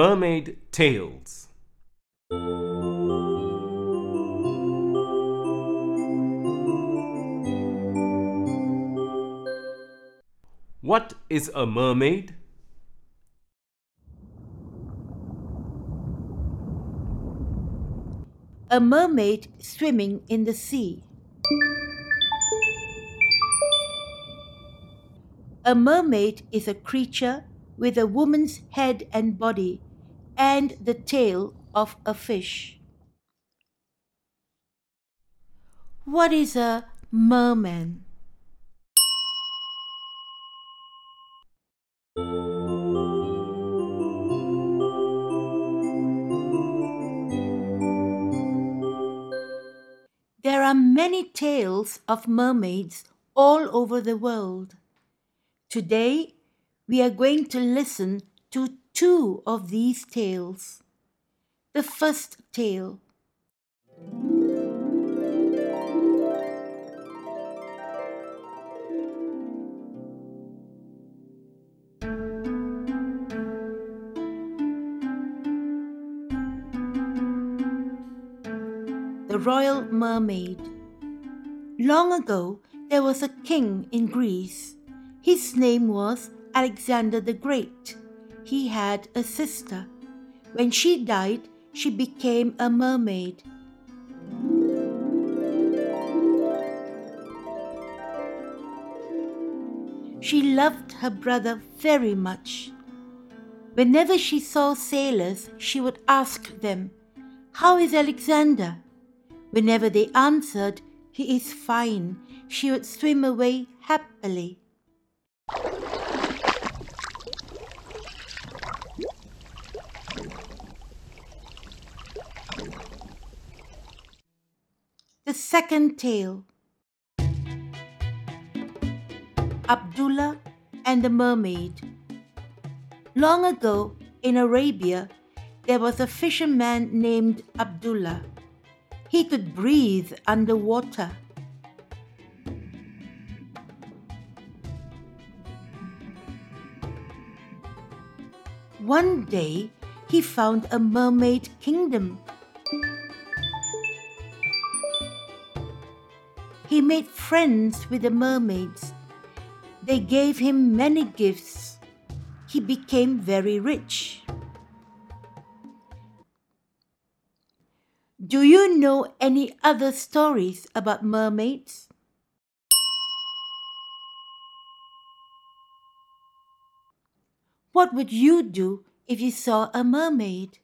Mermaid Tales. What is a mermaid? A mermaid swimming in the sea. A mermaid is a creature with a woman's head and body and the tail of a fish. What is a merman? There are many tales of mermaids all over the world. Today, we are going to listen to two of these tales. The first tale. The Royal Mermaid. Long ago, there was a king in Greece. His name was Alexander the Great. He had a sister. When she died, she became a mermaid. She loved her brother very much. Whenever she saw sailors, she would ask them, How is Alexander? Whenever they answered, He is fine, she would swim away happily. The second tale Abdullah and the Mermaid. Long ago in Arabia, there was a fisherman named Abdullah. He could breathe underwater. One day, he found a mermaid kingdom. He made friends with the mermaids. They gave him many gifts. He became very rich. Do you know any other stories about mermaids? What would you do if you saw a mermaid?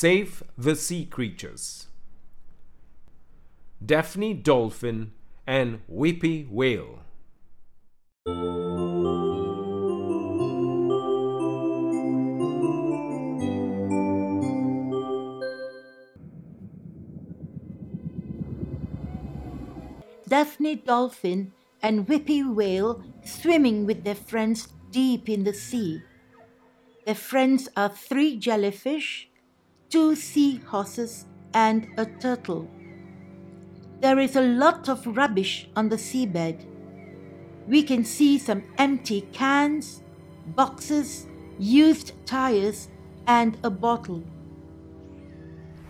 Save the Sea Creatures. Daphne Dolphin and Whippy Whale. Daphne Dolphin and Whippy Whale swimming with their friends deep in the sea. Their friends are three jellyfish, two sea horses, and a turtle. There is a lot of rubbish on the seabed. We can see some empty cans, boxes, used tires, and a bottle.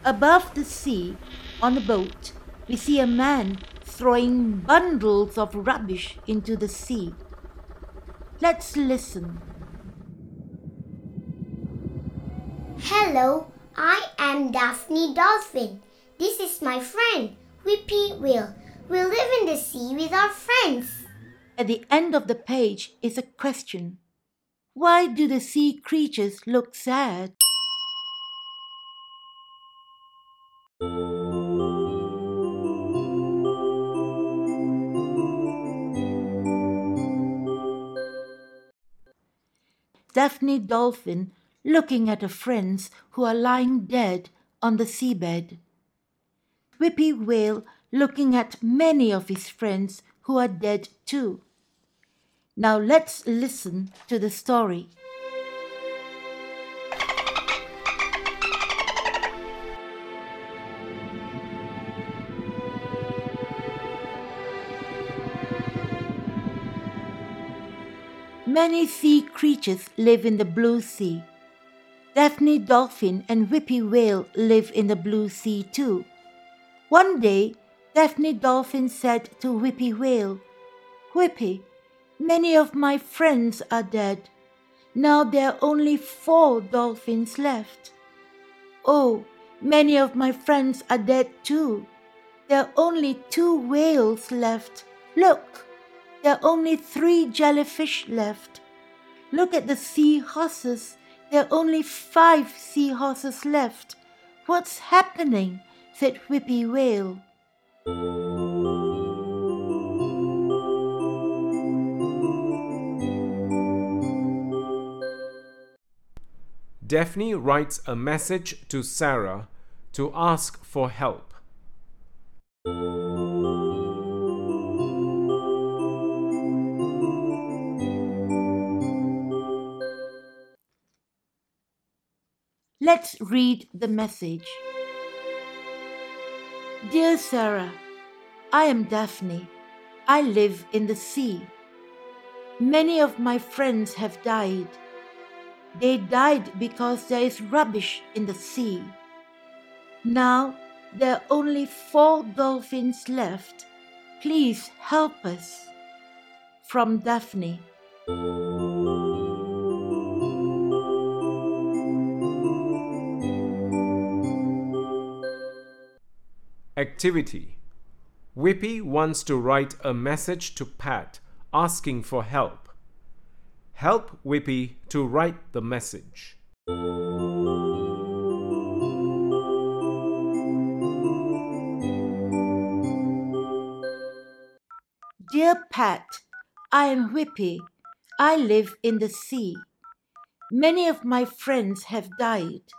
Above the sea, on a boat, we see a man throwing bundles of rubbish into the sea. Let's listen. Hello, I am Daphne Dolphin. This is my friend, Whippy Whale. We live in the sea with our friends. At the end of the page is a question. Why do the sea creatures look sad? Daphne Dolphin looking at her friends who are lying dead on the seabed. Whippy Whale looking at many of his friends who are dead too. Now let's listen to the story. Many sea creatures live in the blue sea. Daphne dolphin and Whippy whale live in the blue sea too. One day, Daphne dolphin said to Whippy whale, Whippy, many of my friends are dead. Now there are only four dolphins left. Oh, many of my friends are dead too. There are only two whales left. Look! There are only three jellyfish left. Look at the seahorses. There are only five seahorses left. What's happening? said Whippy Whale. Daphne writes a message to Sarah to ask for help. Let's read the message. Dear Sarah, I am Daphne. I live in the sea. Many of my friends have died. They died because there is rubbish in the sea. Now there are only four dolphins left. Please help us. From Daphne. Activity Whippy wants to write a message to Pat asking for help. Help Whippy to write the message. Dear Pat, I am Whippy. I live in the sea. Many of my friends have died.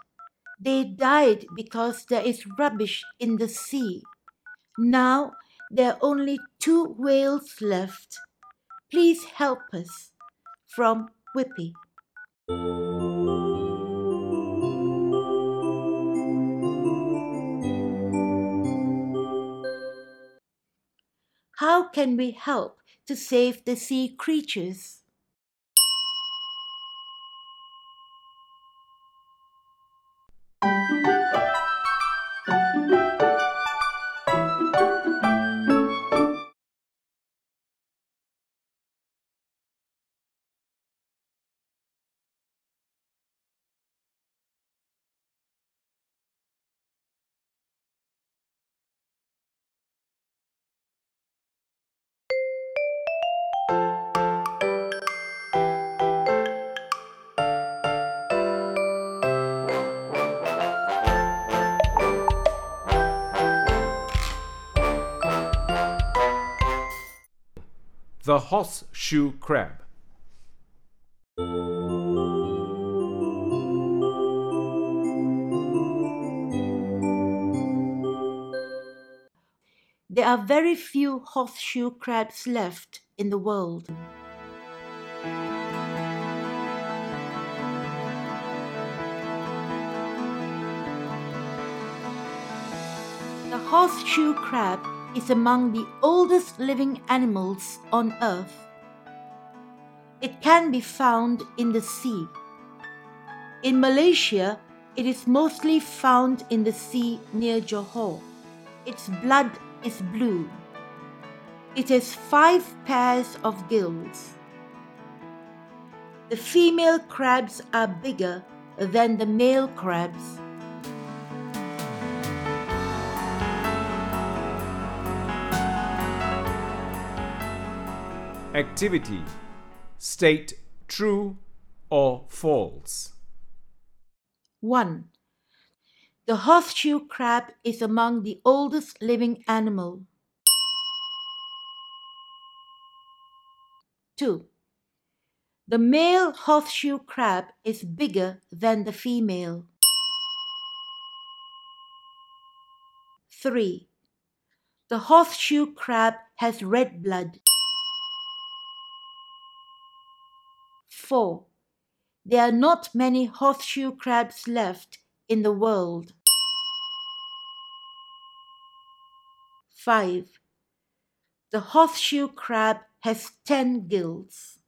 They died because there is rubbish in the sea. Now there are only two whales left. Please help us. From Whippy. How can we help to save the sea creatures? The horseshoe crab. There are very few horseshoe crabs left in the world. The horseshoe crab is among the oldest living animals on earth. It can be found in the sea. In Malaysia, it is mostly found in the sea near Johor. Its blood is blue. It has five pairs of gills. The female crabs are bigger than the male crabs. Activity State true or false. 1. The horseshoe crab is among the oldest living animal. 2. The male horseshoe crab is bigger than the female. 3. The horseshoe crab has red blood. 4. There are not many horseshoe crabs left in the world. 5. The horseshoe crab has 10 gills.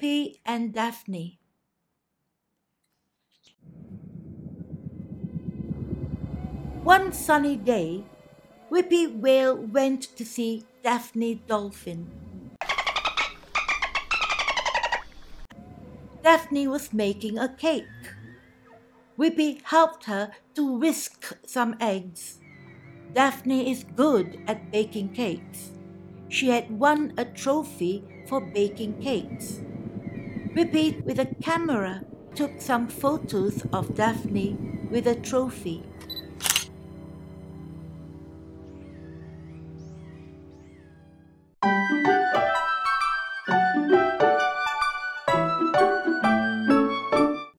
Whippy and Daphne. One sunny day, Whippy Whale went to see Daphne Dolphin. Daphne was making a cake. Whippy helped her to whisk some eggs. Daphne is good at baking cakes. She had won a trophy for baking cakes. Whippy, with a camera, took some photos of Daphne with a trophy.